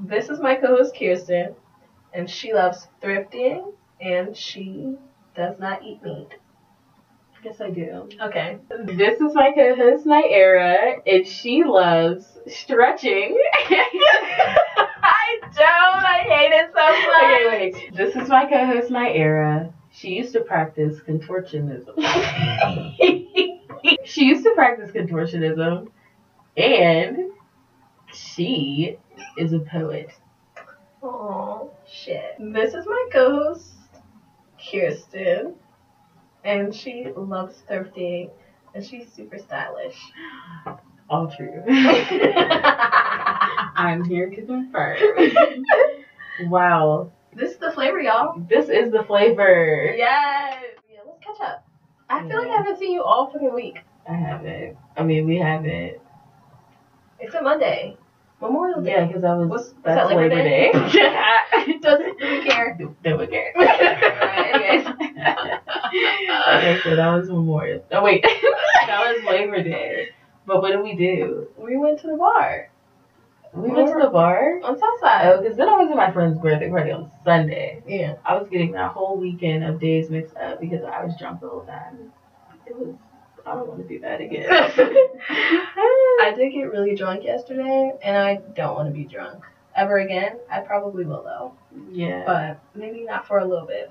This is my co-host Kirsten, and she loves thrifting, and she does not eat meat. Yes, I do. Okay. This is my co-host Naira, and she loves stretching. I don't. I hate it so much. okay, wait. This is my co-host Naira. She used to practice contortionism. she used to practice contortionism, and she is a poet. Oh shit. This is my co-host Kirsten, and she loves thrifting, and she's super stylish. All true. I'm here to confirm. wow. This is the flavor, y'all. This is the flavor. Yes. Yeah, let's catch up. I feel like I haven't seen you all fucking week. I haven't. I mean, we haven't. It's a Monday. Memorial Day. Yeah, because I was. What's- that's that Labor Labor Day? Day. Doesn't really care. Don't care. Anyways. okay, so that was Memorial. Oh wait, that was Labor Day. But what did we do? We went to the bar We went to the bar. on Southside. Oh, because then I was at my friend's birthday party on Sunday. Yeah. I was getting that whole weekend of days mixed up because I was drunk the whole time. It was. I don't want to do that again. I did get really drunk yesterday, and I don't want to be drunk ever again. I probably will though, yeah. but maybe not for a little bit.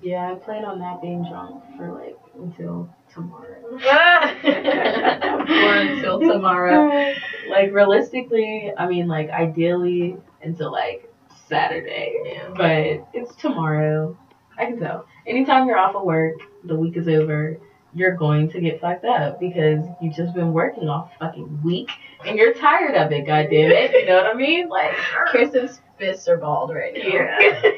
Yeah, I plan on not being drunk for like until tomorrow. or until tomorrow. Like realistically, I mean like ideally until like Saturday. Yeah. But it's tomorrow. I can tell. Anytime you're off of work, the week is over, you're going to get fucked up because you've just been working all fucking week and you're tired of it, God damn it. You know what I mean? Like Kirsten's fists are bald right now. Yeah.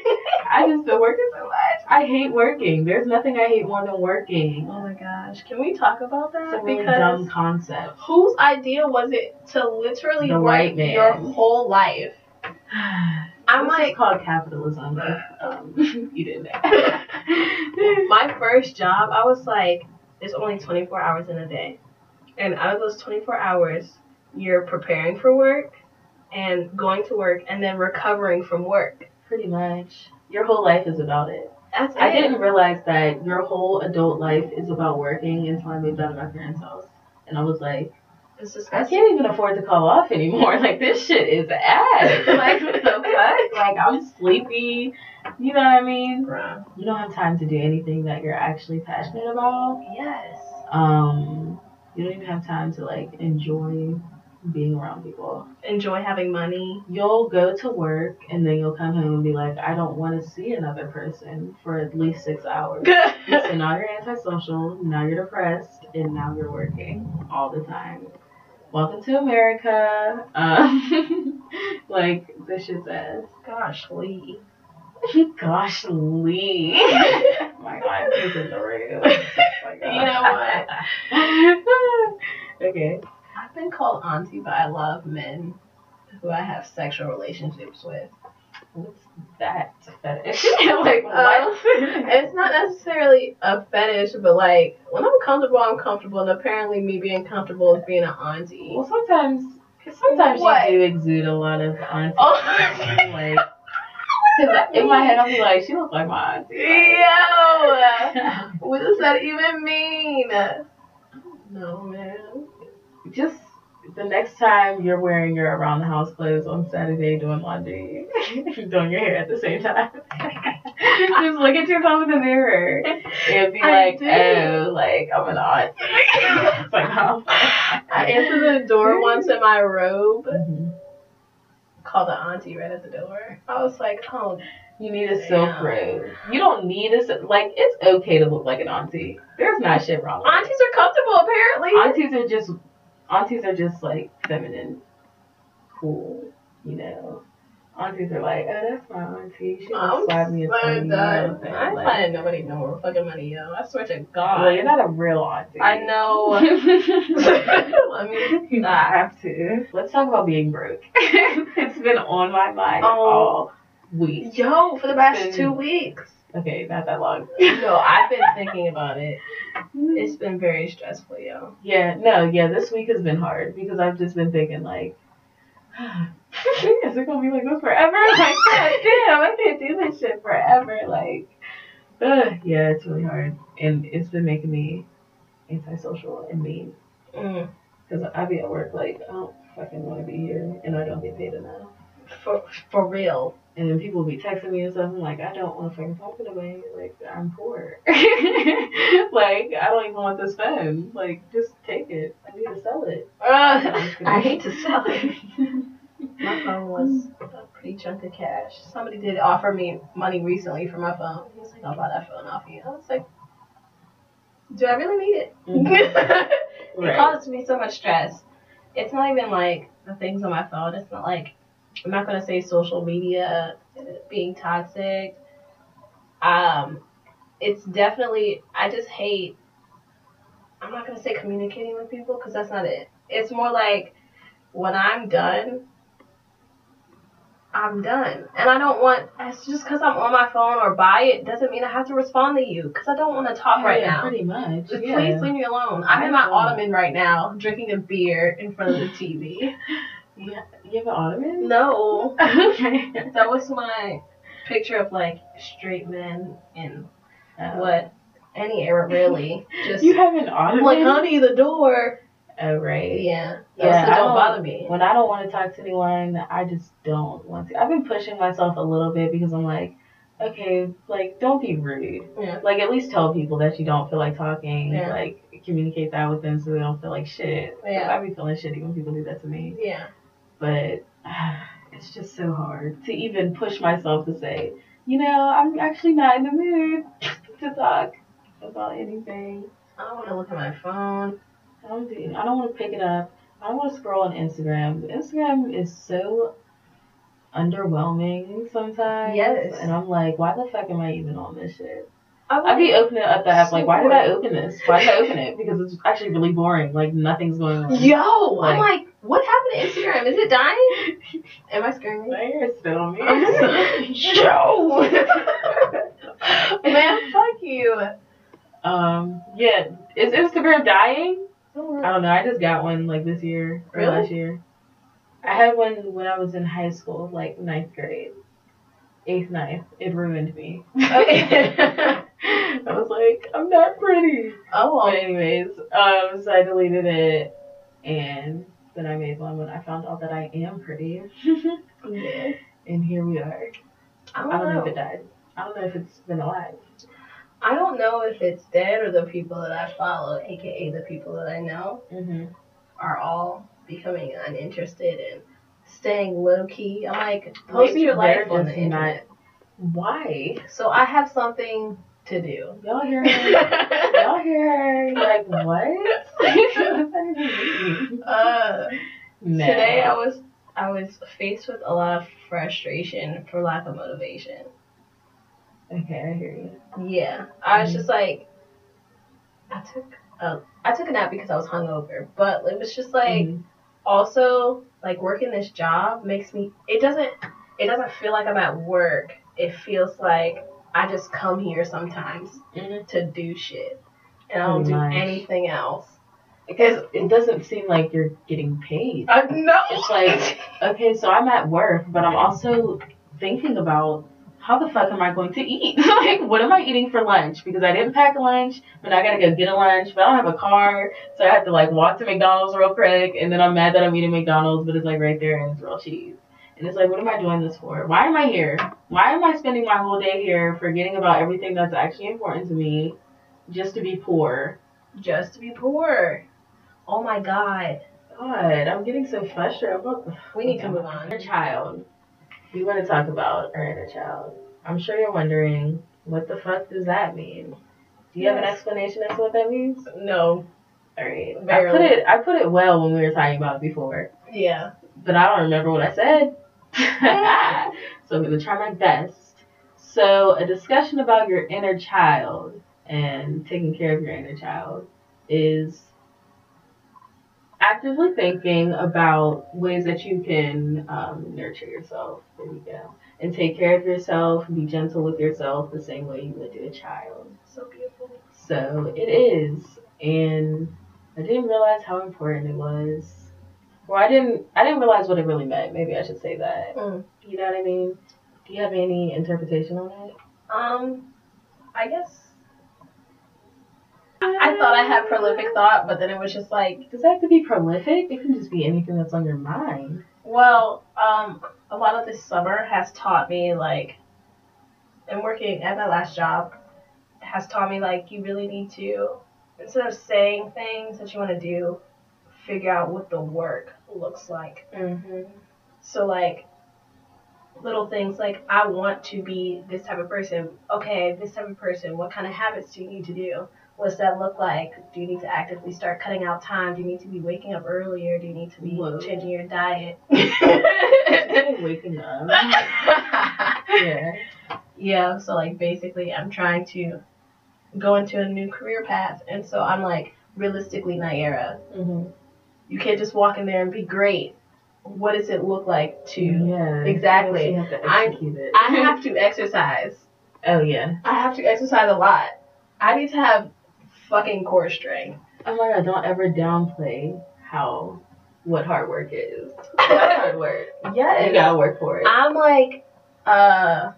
I just been working so much. I hate working. There's nothing I hate more than working. oh my gosh, can we talk about that? It's a really because dumb concept. whose idea was it to literally The work your whole life? I'm This is like, called capitalism. If, um, you didn't know. my first job, I was like, there's only 24 hours in a day. And out of those 24 hours, you're preparing for work and going to work and then recovering from work. Pretty much. Your whole life is about it. That's I it. didn't realize that your whole adult life is about working until I moved out of my parents' house. And I was like, It's I can't even afford to call off anymore. Like this shit is ass. Like what the fuck? Like I'm sleepy. You know what I mean? Bruh. You don't have time to do anything that you're actually passionate about. Yes. Um, you don't even have time to like enjoy being around people. Enjoy having money. You'll go to work and then you'll come home and be like, I don't want to see another person for at least six hours. so now you're antisocial, now you're depressed, and now you're working all the time. Welcome to America. Um, like this shit's ass. Gosh, Lee. Gosh, Lee. oh my God, he's in the room. Oh. You know what? okay. I've been called auntie by a lot of men who I have sexual relationships with. What's that fetish? like what? Um, It's not necessarily a fetish, but like when I'm comfortable, I'm comfortable, and apparently me being comfortable is being an auntie. well, sometimes, sometimes What? you do exude a lot of auntie. Oh. like, cause in my head I'll be like, she looks like my auntie. Yo, what does that even mean? No man. Just the next time you're wearing your around the house clothes on Saturday doing laundry, you're doing your hair at the same time. Just look at yourself in the mirror and be I like, do. oh, like I'm an aunt. it's like, oh. I answered the door once in my robe, Mhm. called the auntie right at the door. I was like, oh, You need a silk robe. You don't need a like. It's okay to look like an auntie. There's not shit wrong. With aunties are comfortable apparently. Aunties are just aunties are just like feminine, cool. You know, aunties are like, oh, that's my auntie. She I'm slap me a twenty. Know I'm done. saying? I ain't Like, finding nobody no more fucking money, yo. I swear to God. well, you're not a real auntie. I know. Let me you not have to. Let's talk about being broke. it's been on my mind Oh. all week. Yo, for the past two weeks. Okay, not that long. No, I've been thinking about it. It's been very stressful, yo. Yeah, no, yeah, this week has been hard because I've just been thinking like Is it gonna be like this forever? Like, god damn, I can't do this shit forever. Like, ugh, yeah, it's really hard, and it's been making me antisocial and mean. Mm. Cause I be at work like I don't fucking want to be here, and I don't get paid enough. For for real. And then people will be texting me and stuff. I'm like, I don't want to fucking talk to nobody. Like, I'm poor. like, I don't even want this phone. Like, just take it. I need to sell it. Uh, I hate to sell it. My phone was a pretty chunk of cash. Somebody did offer me money recently for my phone. He was like, I'll buy that phone off you. I was like, do I really need it? Mhm. It Right. causes me so much stress. It's not even like the things on my phone. It's not like I'm not gonna say social media being toxic. Um, it's definitely I just hate. I'm not gonna say communicating with people because that's not it. It's more like when I'm done, I'm done, and I don't want. It's just because I'm on my phone or by it doesn't mean I have to respond to you because I don't want to talk right now. Pretty much. Just yeah. Please leave me alone. I'm in my ottoman right now, drinking a beer in front of the TV. Yeah. You have an ottoman? No, okay. that was my picture of like straight men in oh. what any era really. Just You have an I'm ottoman? like, honey, the door. Oh, right. Yeah, Yeah, yeah. So don't don't- bother me. When I don't want to talk to anyone, I just don't want to. I've been pushing myself a little bit because I'm like, okay, like, don't be rude. Yeah. Like, at least tell people that you don't feel like talking. Yeah. Like, communicate that with them so they don't feel like shit. Yeah. I be feeling shitty when people do that to me. Yeah. But it's just so hard to even push myself to say, you know, I'm actually not in the mood to talk about anything. I don't want to look at my phone. I don't do. I don't want to pick it up. I don't want to scroll on Instagram. Instagram is so underwhelming sometimes. Yes. And I'm like, why the fuck am I even on this shit? I I be opening up the app like, why did I open this? Why did I open it? Because it's actually really boring. Like nothing's going on. Yo, Like- I'm like, what happened to Instagram? Is it dying? Am I screaming? My hair's still on me. Yo, man, fuck you. um. Yeah. Is Instagram dying? I don't know. I just got one like this year or Really? last year. I had one when I was in high school, like ninth grade, eighth, ninth. It ruined me. Okay. I was like, I'm not pretty. Oh, But anyways, um, so I deleted it, and then I made one when I found out that I am pretty, yeah. and here we are. I I don't, don't know know. if it died. I don't know if it's been alive. I don't know if it's dead or the people that I follow, aka the people that I know, Mm-hmm. are all becoming uninterested and staying low key. I'm like, post Maybe your life on the internet. Why? So I have something to do. Y'all hear her? Y'all hear her? Like, what? What does that even mean? uh, No. Today I was I was faced with a lot of frustration for lack of motivation. Okay, I hear you. Yeah, I was Mhm. just like, I took a, I took a nap because I was hungover, but it was just like Mhm. also like working this job makes me it doesn't it doesn't feel like I'm at work. It feels like I just come here sometimes Mhm. to do shit, and I don't Pretty do much. anything else. Because it doesn't seem like you're getting paid. Uh, no, It's like, okay, so I'm at work, but I'm also thinking about how the fuck am I going to eat? like, what am I eating for lunch? Because I didn't pack lunch, but I gotta go get a lunch, but I don't have a car, so I have to like walk to McDonald's real quick, and then I'm mad that I'm eating McDonald's, but it's like right there and it's real cheese. And it's like, what am I doing this for? Why am I here? Why am I spending my whole day here forgetting about everything that's actually important to me just to be poor? just to be poor. Oh my god. God, I'm getting so frustrated. About We need to move on. Inner child. We want to talk about our inner child. I'm sure you're wondering, what the fuck does that mean? Do you have an explanation as to what that means? No. All right. I put it. I put it well when we were talking about it before, Yeah. but I don't remember what I said. so I'm gonna try my best. So a discussion about your inner child and taking care of your inner child is actively thinking about ways that you can um, nurture yourself. There you go. And take care of yourself, be gentle with yourself the same way you would do a child. So beautiful. So it is. And I didn't realize how important it was Well, I didn't. I didn't realize what it really meant. Maybe I should say that. Mm. You know what I mean? Do you have any interpretation on it? Um, I guess I thought I had prolific thought, but then it was just like, Does that have to be prolific? It can just be anything that's on your mind. well, um, a lot of this summer has taught me like, and working at my last job has taught me like you really need to instead of saying things that you want to do, figure out what the work looks like. Mm-hmm. So like little things like I want to be this type of person. Okay, this type of person. What kind of habits do you need to do? What's that look like? Do you need to actively start cutting out time? Do you need to be waking up earlier? Do you need to be Whoa. changing your diet? Waking up. yeah. yeah. So like basically I'm trying to go into a new career path and so I'm like realistically Naira, Mm-hmm. you can't just walk in there and be great. What does it look like to Yeah. Exactly. Have to I- it. I have to exercise. oh yeah. I have to exercise a lot. I need to have fucking core strength. Oh my god! Don't ever downplay how what hard work is. Hard work. You Yeah. gotta work for it. I'm like, uh,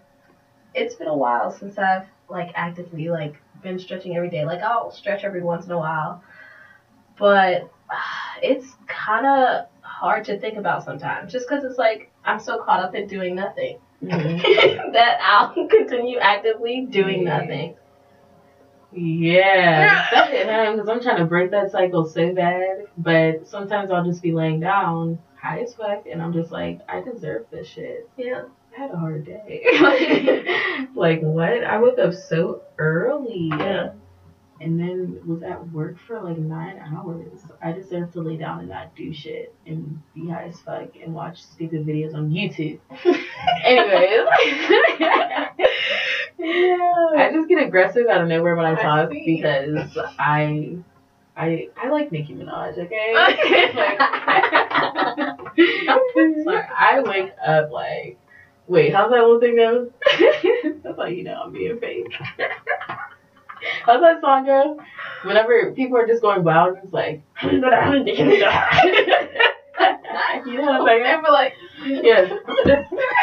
it's been a while since I've like actively like been stretching every day. Like I'll stretch every once in a while, but it's kind of hard to think about sometimes, just because it's like I'm so caught up in doing nothing Mhm. that I'll continue actively doing Yeah. nothing. Yeah, that because I'm trying to break that cycle so bad. But sometimes I'll just be laying down high as fuck, and I'm just like, I deserve this shit. Yeah. I had a hard day. like what? I woke up so early. Yeah. And then was at work for like nine hours. I deserve to lay down and not do shit and be high as fuck and watch stupid videos on YouTube. Anyways. yeah. I just get aggressive out of nowhere when I I talk see. because I I I like Nicki Minaj, okay? Sorry. I wake up like wait, how's that little thing go? That's how you know I'm being fake. how's that song go? Whenever people are just going wild, it's like you know what I'm saying? And we're like, Yes.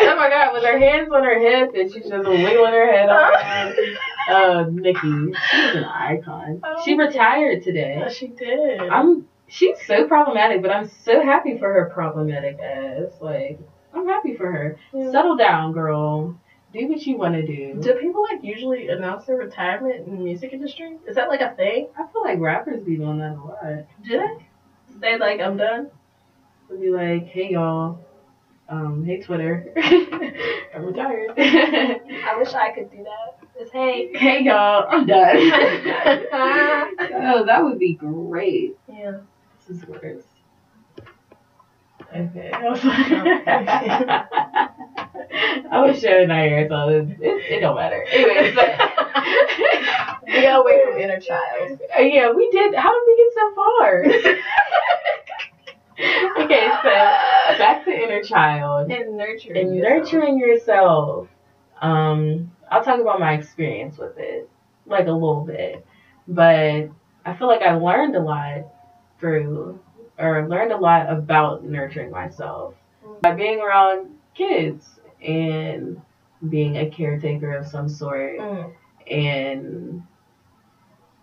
Oh my god, with her hands on her hips and she's just wiggling her head around. Uh, Nicki, she's an icon. She retired today. she did. I'm. She's so problematic, but I'm so happy for her problematic ass. Like, I'm happy for her. Yeah. Settle down, girl. Do what you want to do. Do people like usually announce their retirement in the music industry? Is that like a thing? I feel like rappers be doing that a lot. Do they? They like I'm done. They'll be like, hey y'all, um, hey Twitter, I'm retired. I wish I could do that. Just hey. hey y'all, I'm done. oh, that would be great. yeah. This is worse. Okay. I was like, I was showing my hair, so it, it, don't matter. Anyways, We got away from inner child. Yeah, we did. How did we get so far? okay, so back to inner child and nurturing. and yourself. nurturing yourself. Um, I'll talk about my experience with it, like a little bit, but I feel like I learned a lot through, or learned a lot about nurturing myself by being around kids and being a caretaker of some sort Mm. and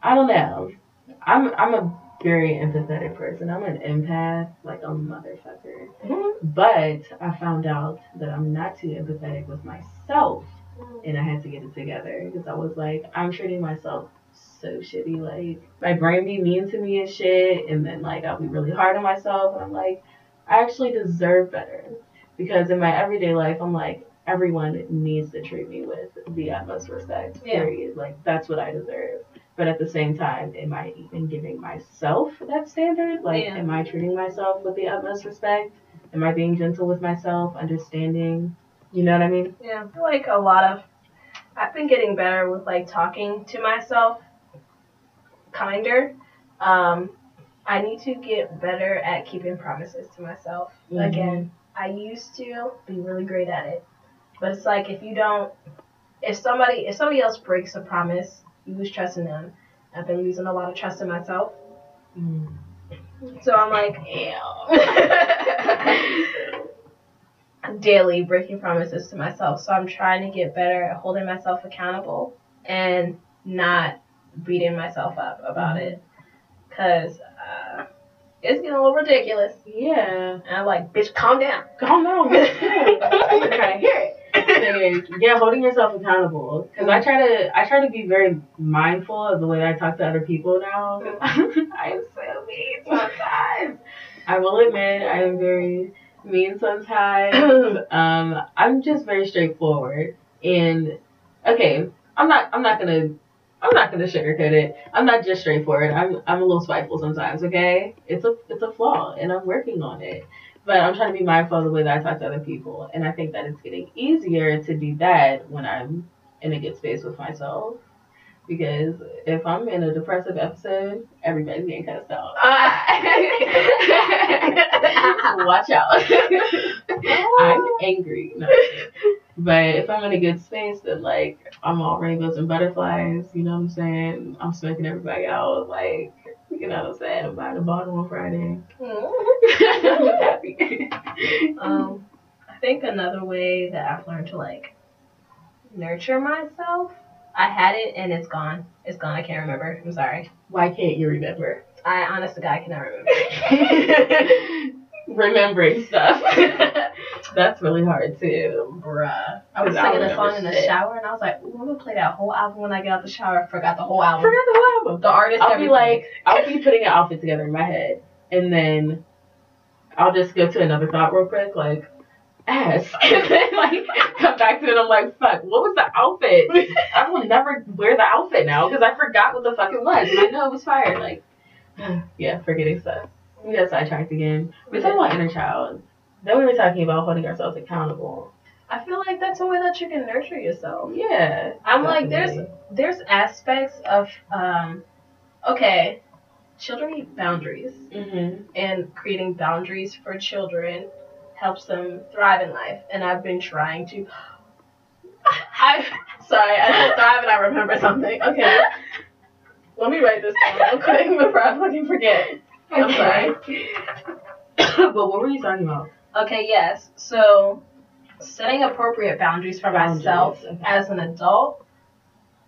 I don't know. I'm I'm a very empathetic person. I'm an empath, like a motherfucker. Mhm. But I found out that I'm not too empathetic with myself, and I had to get it together because I was like, I'm treating myself so shitty. Like my brain be mean to me and shit, and then like I'll be really hard on myself, and I'm like, I actually deserve better because in my everyday life, I'm like. Everyone needs to treat me with the utmost respect. Yeah. Period. Like that's what I deserve. But at the same time, am I even giving myself that standard? Like, Yeah. am I treating myself with the utmost respect? Am I being gentle with myself, understanding? You know what I mean? Yeah, I feel like a lot of I've been getting better with like talking to myself kinder. Um, I need to get better at keeping promises to myself. Mhm. Again, I used to be really great at it. But it's like if you don't if somebody if somebody else breaks a promise, lose trust in them. I've been losing a lot of trust in myself. Mm. So I'm like, daily breaking promises to myself. So I'm trying to get better at holding myself accountable and not beating myself up about it. Cause uh, it's getting a little ridiculous. Yeah. And I'm like, bitch, calm down. Calm down. I'm trying to hear it. Is, yeah, holding yourself accountable. Because I try to, I try to be very mindful of the way I talk to other people now. I'm so mean sometimes. I will admit, I am very mean sometimes. um, I'm just very straightforward. And okay, I'm not, I'm not gonna. I'm not gonna sugarcoat it. I'm not just straightforward. I'm I'm a little spiteful sometimes. Okay, it's a it's a flaw, and I'm working on it. But I'm trying to be mindful of the way that I talk to other people, and I think that it's getting easier to do that when I'm in a good space with myself. Because if I'm in a depressive episode, everybody's getting cussed out. Watch out. I'm angry. No. But if I'm in a good space, then like I'm all rainbows and butterflies. You know what I'm saying? I'm smoking everybody out. Like you know what I'm saying? I'm buying a bottle on Friday. I'm happy. um, I think another way that I've learned to like nurture myself. I had it and it's gone. It's gone. I can't remember. I'm sorry. Why can't you remember? I honest to God cannot remember. Remembering stuff. That's really hard too. Bruh. I was singing a song in the shit. shower and I was like, Ooh, I'm gonna play that whole album when I get out the shower. I forgot the whole album. forgot the whole album. The artist. I'll be like, I'll be putting an outfit together in my head, and then I'll just go to another thought real quick, like ass, and then like come back to it. I'm like, fuck, what was the outfit? I will never wear the outfit now because I forgot what the fuck it was, and I know it was fire. Like, yeah, forgetting stuff. We got sidetracked again. We're talking about inner child. Then we were talking about holding ourselves accountable. I feel like that's a way that you can nurture yourself. Yeah, I'm like, there's there's aspects of um, okay, children need boundaries, Mhm. and creating boundaries for children helps them thrive in life. And I've been trying to. I sorry, I said thrive and I remember something. Okay, let me write this down real quick before I fucking forget. I'm sorry. but what were you talking about? Okay, yes. So, setting appropriate boundaries for Boundaries, myself okay. as an adult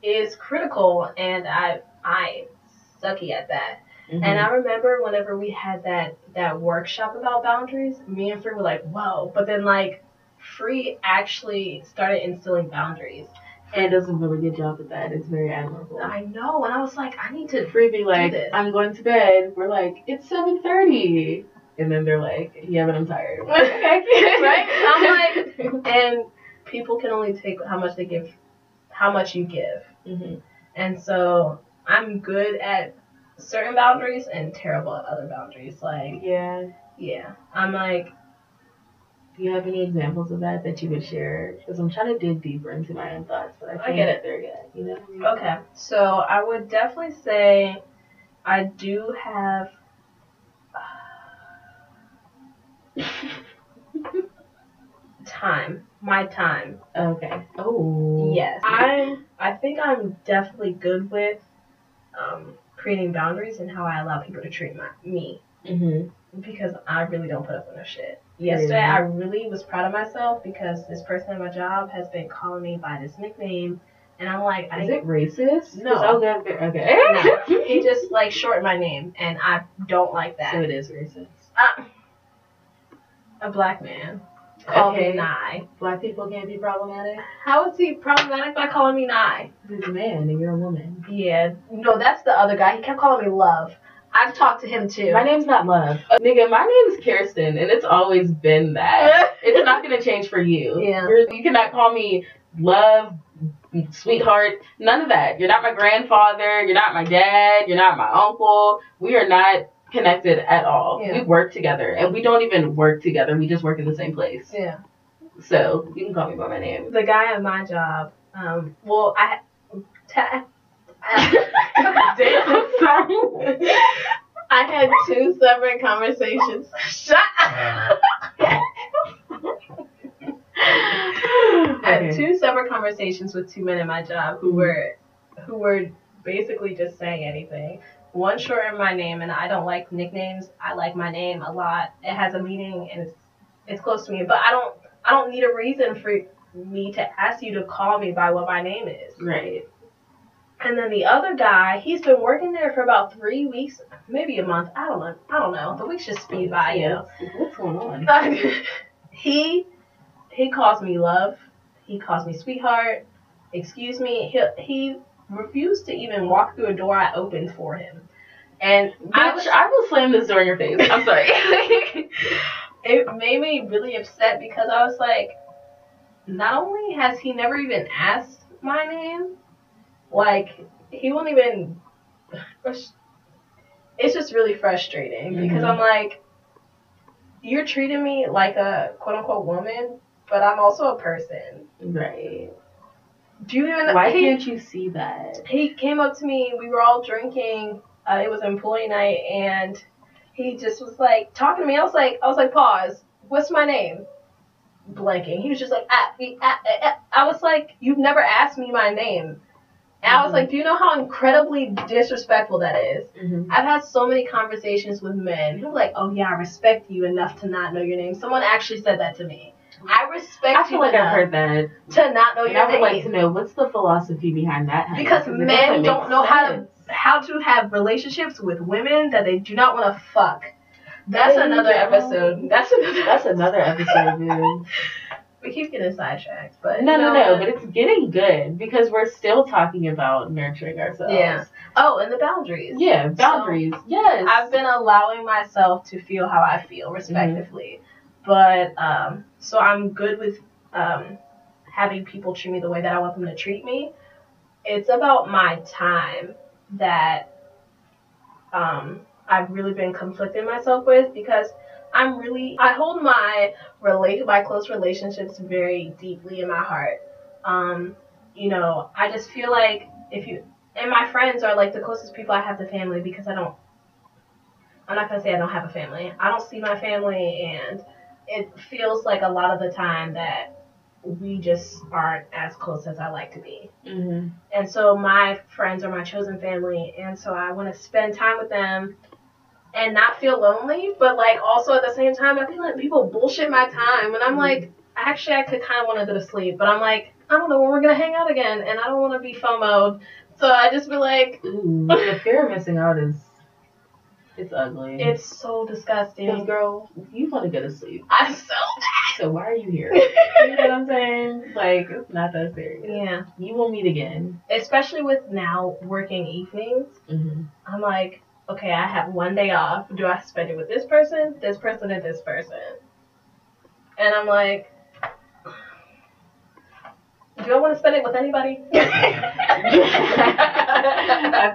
is critical, and I I sucky at that. Mm-hmm. And I remember whenever we had that that workshop about boundaries, me and Free were like, "Whoa!" But then like, Free actually started instilling boundaries. And does a really good job at that. It's very admirable. I know, and I was like, I need to. Free be like, this. I'm going to bed. We're like, it's seven thirty, and then they're like, yeah, but I'm tired. I'm like, okay, right? I'm like, and people can only take how much they give, how much you give. hmm And so I'm good at certain boundaries and terrible at other boundaries. Like, yeah. yeah, I'm like, Do you have any examples of that that you would share? Because I'm trying to dig deeper into my own thoughts, but I can't I get get there yet. You know? what I mean? okay. So I would definitely say I do have. time my time Okay. Oh. yes i'm i think i'm definitely good with um creating boundaries and how i allow people to treat my me Mhm. because I really don't put up with no shit. Yesterday, Yeah. I really was proud of myself because this person at my job has been calling me by this nickname, and I'm like, I Is it racist? No. I'll go there- Okay. No, he just like shortened my name, and I don't like that. So it is racist. Uh, a black man called Okay. me Nye. Black people can't be problematic. How is he problematic by calling me Nye? He's a man and you're a woman. Yeah, no, that's the other guy. He kept calling me Love. I've talked to him too. My name's not Love. Uh, nigga, my name's Kirsten, and it's always been that. it's not gonna change for you. Yeah. You're, you cannot call me Love, sweetheart, none of that. You're not my grandfather. You're not my dad. You're not my uncle. We are not connected at all. Yeah. We work together, and we don't even work together. We just work in the same place. Yeah. So you can call me by my name. the guy at my job, um, well, I, ta-. I had two separate conversations. Shut up. I had two separate conversations with two men at my job who were, who were basically just saying anything. One short in my name, and I don't like nicknames. I like my name a lot. It has a meaning, and it's it's close to me. But I don't I don't need a reason for me to ask you to call me by what my name is. Right. And then the other guy, he's been working there for about three weeks, maybe a month. I don't know. I don't know. The weeks just speed by, you know. What's going on? he he calls me love. He calls me sweetheart. Excuse me. He he refused to even walk through a door I opened for him. And I, Bitch, I will slam this door in your face. I'm sorry. it made me really upset because I was like, not only has he never even asked my name, like he won't even. It's just really frustrating because Mhm. I'm like, you're treating me like a quote unquote woman, but I'm also a person. right. Do you even? Why he, can't you see that? he came up to me. We were all drinking. Uh, it was employee night, and he just was like talking to me. I was like, I was like, pause. What's my name? Blanking. He was just like, ah, ah, ah. I was like, you've never asked me my name. And I was Mhm. like, do you know how incredibly disrespectful that is? Mm-hmm. I've had so many conversations with men who are like, oh yeah, I respect you enough to not know your name. Someone actually said that to me. I respect I feel like I've heard that. to not know And your I would name. like to know what's the philosophy behind that. honey? Because men don't know how to how to have relationships with women that they do not want to fuck. That's There another episode. That's another. That's another episode, dude. We keep getting sidetracked, but No, no, no, but it's getting good because we're still talking about nurturing ourselves. Yeah. oh, and the boundaries. Yeah, boundaries. yes. I've been allowing myself to feel how I feel, respectively. But um, so I'm good with um, having people treat me the way that I want them to treat me. It's about my time that um, I've really been conflicting myself with because I'm really I hold my relate my close relationships very deeply in my heart. Um, you know, I just feel like if you and my friends are like the closest people I have to family because I don't I'm not gonna say I don't have a family. I don't see my family, and it feels like a lot of the time that we just aren't as close as I like to be. hmm And so my friends are my chosen family, and so I want to spend time with them and not feel lonely, but like also at the same time, I feel like people bullshit my time, and I'm like, actually, I could kind of want to go to sleep, but I'm like, I don't know when we're gonna hang out again, and I don't want to be FOMO'd, so I just be like, Ooh, the fear of missing out is it's ugly. it's so disgusting. Because girl, you want to go to sleep. I'm so bad. So why are you here? you know what I'm saying? Like it's not that serious. yeah. You will meet again. especially with now working evenings, hmm I'm like, okay, I have one day off. Do I spend it with this person, this person, and this person? And I'm like, do I want to spend it with anybody? I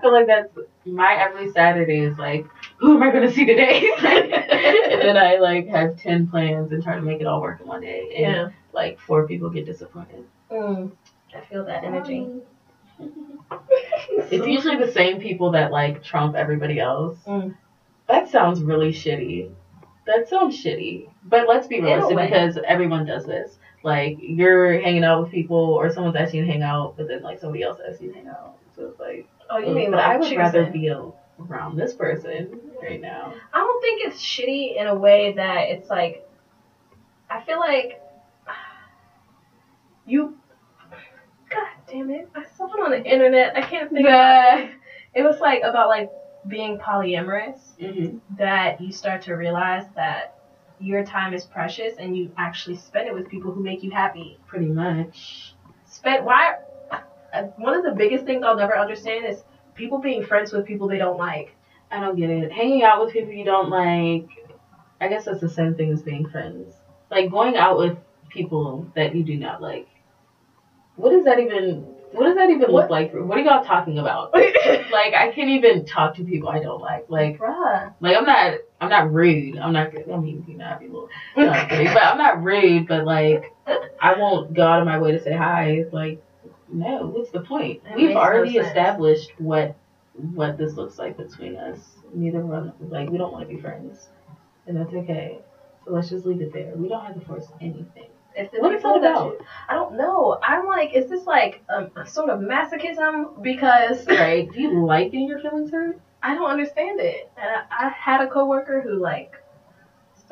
feel like that's my every Saturday is like, who am I gonna see today? and then I like have ten plans and try to make it all work in one day. And yeah. like four people get disappointed. Mm, I feel that energy. It's usually the same people that like trump everybody else. Mm. That sounds really shitty. That sounds shitty. But let's be realistic because everyone does this. Like you're hanging out with people or someone's asking you to hang out, but then like somebody else asks you to hang out. So it's like Oh, you mean but like I would rather choosing. be a- around this person right now. I don't think it's shitty in a way that it's like. I feel like you. God damn it! I saw it on the internet. I can't think. of it. It was like about like being polyamorous. Mm-hmm. That you start to realize that your time is precious and you actually spend it with people who make you happy. Pretty much. Spend why? uh, One of the biggest things I'll never understand is people being friends with people they don't like. I don't get it. Hanging out with people you don't like, I guess that's the same thing as being friends. Like going out with people that you do not like. What does that even? What does that even What? look like? What are y'all talking about? Like I can't even talk to people I don't like. Like Bruh. like I'm not I'm not rude. I'm not. I mean you know I'd be a little not rude, but I'm not rude. But like I won't go out of my way to say hi. Like no, what's the point? That We've makes no already established what what this looks like between us. Neither one like we don't want to be friends, and that's okay. So let's just leave it there. We don't have to force anything. If What is that about? you- I don't know. I'm like, is this like um, a sort of masochism? Because Right? Do you like getting your feelings hurt? I don't understand it. And I, I had a coworker who like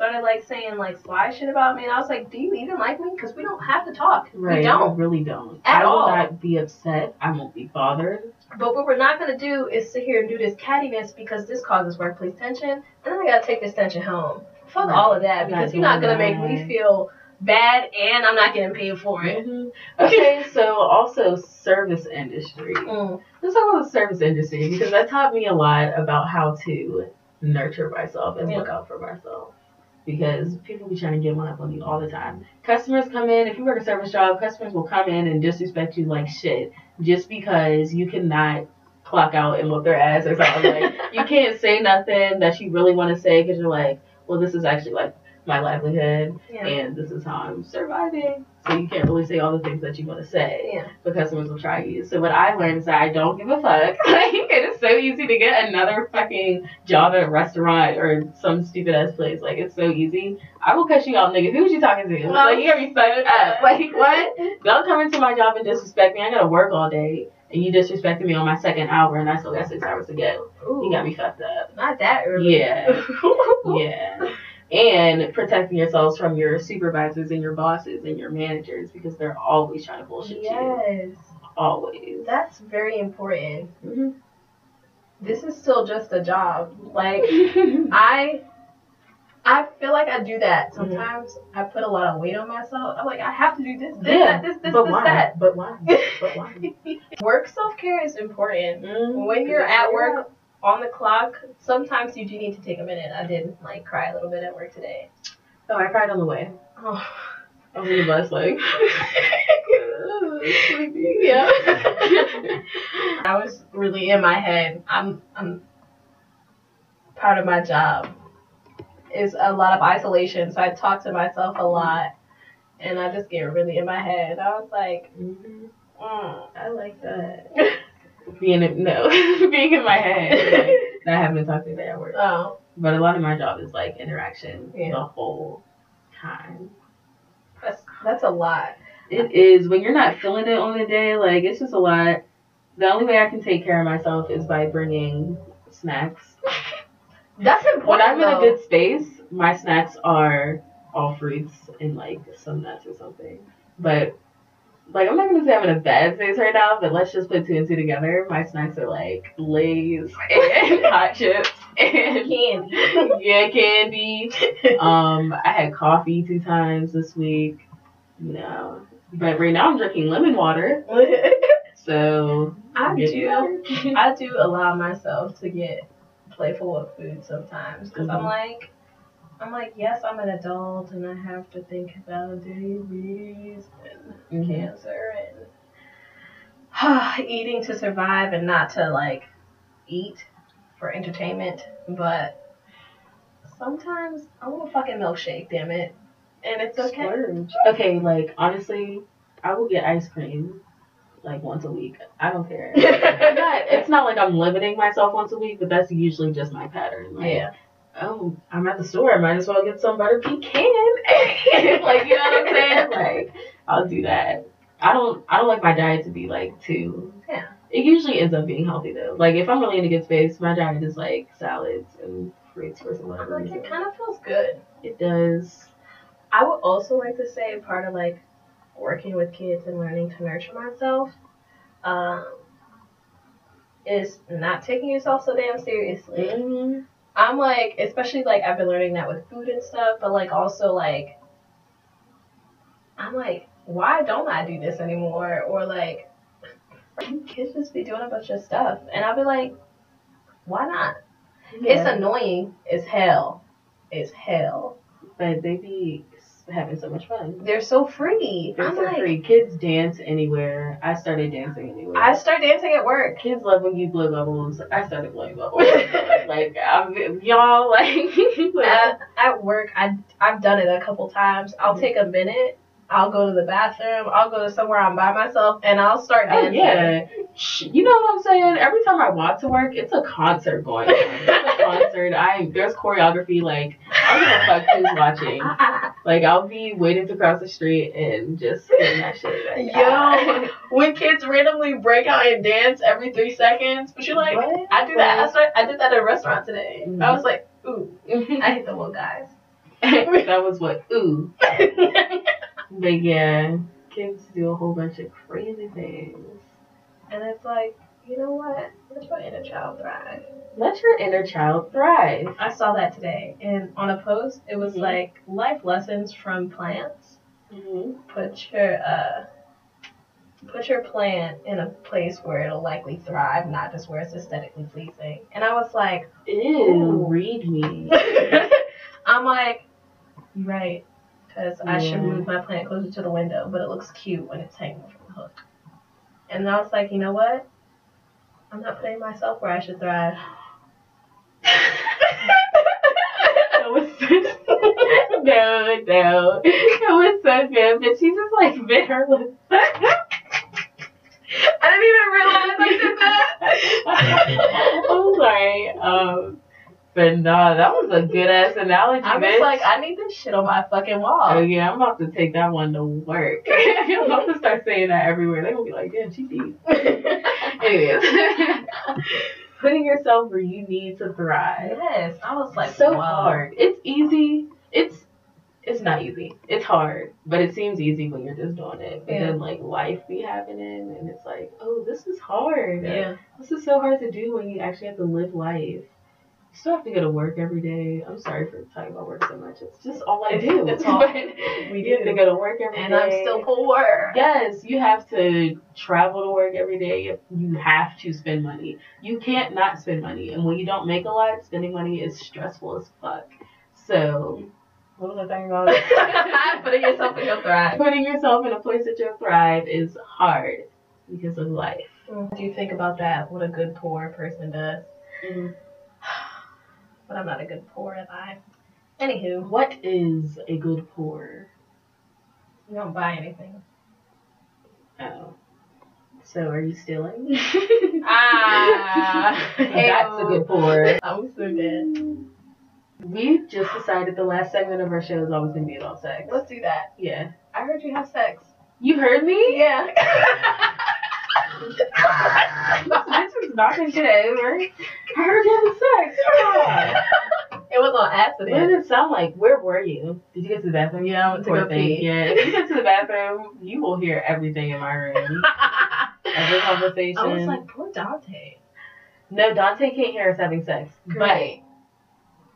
started like saying like sly shit about me, and I was like, "Do you even like me? Because we don't have to talk. Right. We don't. I really don't. At I will all. not be upset. I won't be bothered. But what we're not gonna do is sit here and do this cattiness because this causes workplace tension, and then I gotta take this tension home. Fuck Right. all of that I'm not because you're not gonna make me feel bad, and I'm not getting paid for it. Mhm. Okay, so also service industry. Mm. Let's talk about the service industry because that taught me a lot about how to nurture myself and look out for myself. Because people be trying to get one up on you all the time. Customers come in, if you work a service job, customers will come in and disrespect you like shit just because you cannot clock out and look their ass or something. like you can't say nothing that you really want to say because you're like, well, this is actually like my livelihood Yeah. and this is how I'm surviving. So you can't really say all the things that you want to say Yeah. the customers will try you. So what I learned is that I don't give a fuck. Like it is so easy to get another fucking job at a restaurant or some stupid ass place. Like it's so easy. I will cut you out, nigga. Who was you talking to? Like you gotta be fucked up. Uh, like what? Don't come into my job and disrespect me. I gotta work all day. And you disrespected me on my second hour, and I still got six hours to go. Ooh, You got me fucked up. Not that early. Yeah. Yeah. And protecting yourselves from your supervisors and your bosses and your managers because they're always trying to bullshit you. yes. Always. That's very important. Mhm. This is still just a job. Like I I feel like I do that sometimes. I put a lot of weight on myself. I'm like, I have to do this, this, yeah, that, this, this, but this, why? that. But why? But why? Work self care is important. Mm, When you're at work on the clock, sometimes you do need to take a minute. I did like cry a little bit at work today. Oh, I cried on the way. Oh. Was the bus, like. yeah. I was really in my head. I'm I'm part of my job is a lot of isolation, so I talk to myself a lot, and I just get really in my head. I was like, Mhm. mm. I like that. Being in, no, being in my head, like, not having to talk to anybody at work. oh, But a lot of my job is like interaction Yeah. the whole time. that's that's a lot. It is when you're not feeling it on the day, like it's just a lot. The only way I can take care of myself is by bringing snacks. That's important. When I'm in a good space, my snacks are all fruits and like some nuts or something. But like I'm not gonna say I'm in a bad space right now, but let's just put two and two together. My snacks are like Lay's and hot chips and candy. yeah, candy. Um, I had coffee two times this week. You know, but right now I'm drinking lemon water. So I do. I do allow myself to get playful with food sometimes because I'm Mhm. like, I'm like, yes, I'm an adult and I have to think about diabetes and Mhm. cancer and eating to survive and not to like eat for entertainment. But sometimes I want a fucking milkshake, damn it, and it's okay. Splurge. Okay, like honestly, I will get ice cream like once a week. I don't care. Not, it's not like I'm limiting myself once a week, but that's usually just my pattern. Like, Yeah. Oh, I'm at the store. I might as well get some butter pecan. like, you know what I'm saying? Like, I'll do that. I don't. I don't like my diet to be like too. Yeah. It usually ends up being healthy though. Like if I'm really in a good space, my diet is like salads and fruits for some whatever like, it kind of feels good. It does. I would also like to say part of like working with kids and learning to nurture myself um, is not taking yourself so damn seriously. Mhm. I'm like, especially like I've been learning that with food and stuff, but like also like, I'm like, why don't I do this anymore? Or like, kids just be doing a bunch of stuff, and I'll be like, why not? It's annoying as hell. It's hell. but they be having so much fun. They're so free. They're I'm so like, free. Kids dance anywhere. I started dancing anywhere. I start dancing at work. Kids love when you blow bubbles. I started blowing bubbles. like I'm, y'all, like, at, at work, I I've done it a couple times. I'll Mhm. take a minute I'll go to the bathroom. I'll go to somewhere I'm by myself, and I'll start Oh, dancing. yeah. You know what I'm saying? Every time I walk to work, it's a concert going on. It's a concert. I there's choreography. Like I don't give a fuck who's watching. Like I'll be waiting to cross the street and just sing that shit. Like, Yo, when kids randomly break out and dance every three seconds, but you're like, What? I do that. I, start, I did that at a restaurant today. Mhm. I was like, ooh, I hate the little guys. that was what ooh. But yeah, kids do a whole bunch of crazy things. and it's like, you know what? Let your inner child thrive. Let your inner child thrive. I saw that today, and on a post, it was Mhm. like life lessons from plants. Mm-hmm. Put your uh, put your plant in a place where it'll likely thrive, not just where it's aesthetically pleasing. And I was like, Ew, Ooh. read me. I'm like, right, because I should move my plant closer to the window, but it looks cute when it's hanging from the hook. And I was like, you know what? I'm not putting myself where I should thrive. That was no, no. It was so good, but she just like bit her lip. I didn't even realize I did that. I'm sorry. Um, but no, that was a good ass analogy, I was bitch. like, I need this shit on my fucking Oh wall. yeah, I'm about to take that one to work. I'm about to start saying that everywhere. They're gonna be like, damn, she deep. Anyways, putting yourself where you need to thrive. yes, I was like, so wow. hard. It's easy. It's it's not easy. It's hard, but it seems easy when you're just doing it. But Yeah. then like life be happening, and it's like, oh, this is hard. Yeah. This is so hard to do when you actually have to live life. You still have to go to work every day. I'm sorry for talking about work so much. It's just all I do. it's all we you have to do. go to work every day. And I'm still poor. Yes, you have to travel to work every day. You have to spend money. You can't not spend money. And when you don't make a lot, spending money is stressful as fuck. So, what was I talking about? Putting yourself in your thrive. Putting yourself in a place that you'll thrive is hard because of life. What do you think about that? What a good poor person does. Mm-hmm. But I'm not a good poor, am I? Anywho, What is a good poor? you don't buy anything. Oh. So, are you stealing? Ah, That's a good poor. I'm so dead. We just decided the last segment of our show is always going to be about sex. Let's do that. Yeah. I heard you have sex. You heard me? Yeah. this is not gonna get over. I heard you having sex. It was on accident. What did it sound like? Where were you? Did you get to the bathroom? Yeah, I went to go pee. Yeah, if you get to the bathroom, you will hear everything in my room. Every conversation. I was like, poor Dante. no, Dante can't hear us having sex. Great.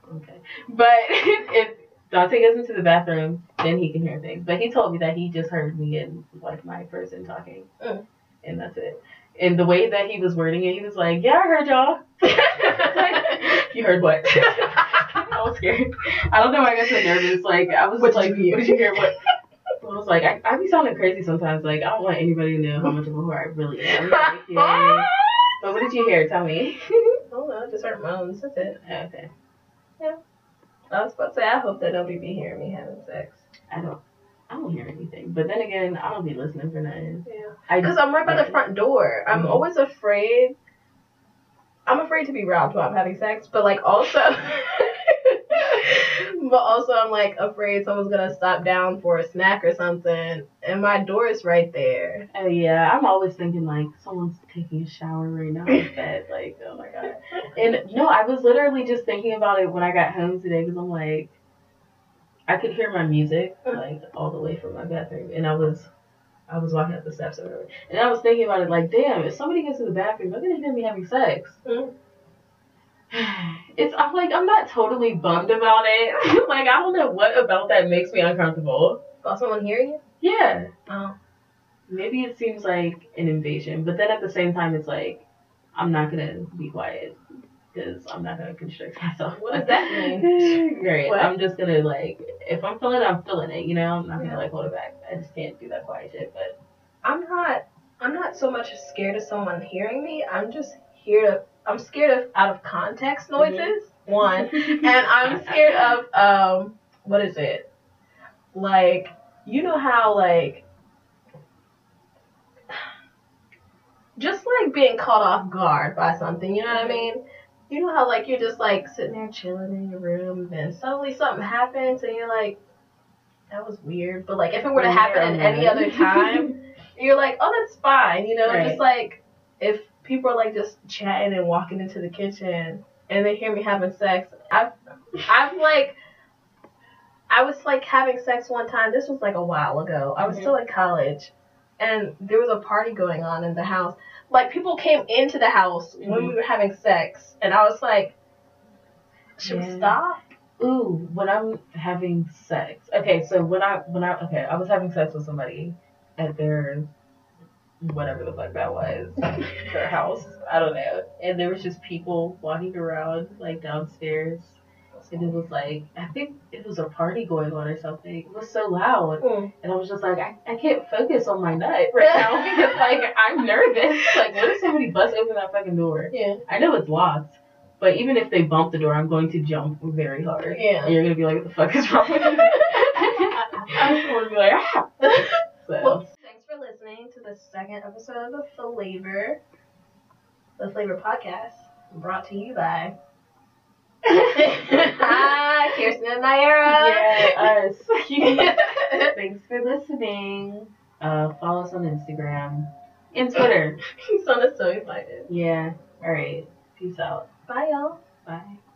But okay. But if Dante goes into the bathroom, then he can hear things. But he told me that he just heard me and like my person talking. Mm. And that's it. And the way that he was wording it, he was like, Yeah, I heard y'all. you heard what? I was scared. I don't know why I got so nervous. Like I was What like, you? What did you hear? What? I was like, I, I be sounding crazy sometimes. Like I don't want anybody to know how much of a whore I really am. Like, yeah. But what did you hear? Tell me. Oh no, just heard moans. That's it. Oh, okay. Yeah. I was about to say, I hope that nobody be hearing me having sex. I don't. I don't hear anything. But then again, I don't be listening for nothing. Yeah. Because I'm right by the front door. I'm Mhm. always afraid. I'm afraid to be robbed while I'm having sex, but like also, but also I'm like afraid someone's gonna stop down for a snack or something, and my door is right there. Oh yeah, I'm always thinking like someone's taking a shower right now in bed. Like, oh my god. And no, I was literally just thinking about it when I got home today because I'm like, I could hear my music like all the way from my bathroom, and I was, I was walking up the steps or whatever, and I was thinking about it like, damn, if somebody gets to the bathroom, they're gonna hear me having sex. Mhm. It's I'm like I'm not totally bummed about it. like I don't know what about that makes me uncomfortable. About someone hearing you? Yeah. Oh. Maybe it seems like an invasion, but then at the same time, it's like I'm not gonna be quiet because I'm not gonna constrict myself. What does that mean? Great. What? I'm just gonna like if I'm feeling it, I'm feeling it. You know, I'm not Yeah. gonna like hold it back. I just can't do that quiet shit. But I'm not. I'm not so much scared of someone hearing me. I'm just here to. I'm scared of out of context noises. One. and I'm scared of um what is it? Like you know how like just like being caught off guard by something, you know what I mean? You know how like you're just like sitting there chilling in your room and suddenly something happens and you're like, that was weird. But like if it were to happen at any other time, you're like, oh that's fine, you know, Right. just like if people are like just chatting and walking into the kitchen and they hear me having sex, I've I've like I was like having sex one time. This was like a while ago. I was Mhm. still in college, and there was a party going on in the house. Like people came into the house when Mhm. we were having sex, and I was like, "Should we stop?" Ooh, when I'm having sex. Okay, so when I when I okay, I was having sex with somebody at their whatever the fuck that was, their house. I don't know. And there was just people walking around like downstairs. And it was like I think it was a party going on or something. It was so loud. Mm. And I was just like, I, I can't focus on my nut right now because like I'm nervous. Like what if somebody busts open that fucking door? Yeah. I know it's locked, but even if they bump the door, I'm going to jump very hard. Yeah. And you're gonna be like, what the fuck is wrong with you? I just gonna be like, ah. So, Well, thanks for listening to the second episode of the Flavor, the Flavor Podcast, brought to you by Hi, Kirsten and Naira. yeah, us. Thanks for listening. Uh, follow us on Instagram and Twitter. You sounded so excited. Yeah. All right. Peace out. Bye, y'all. Bye.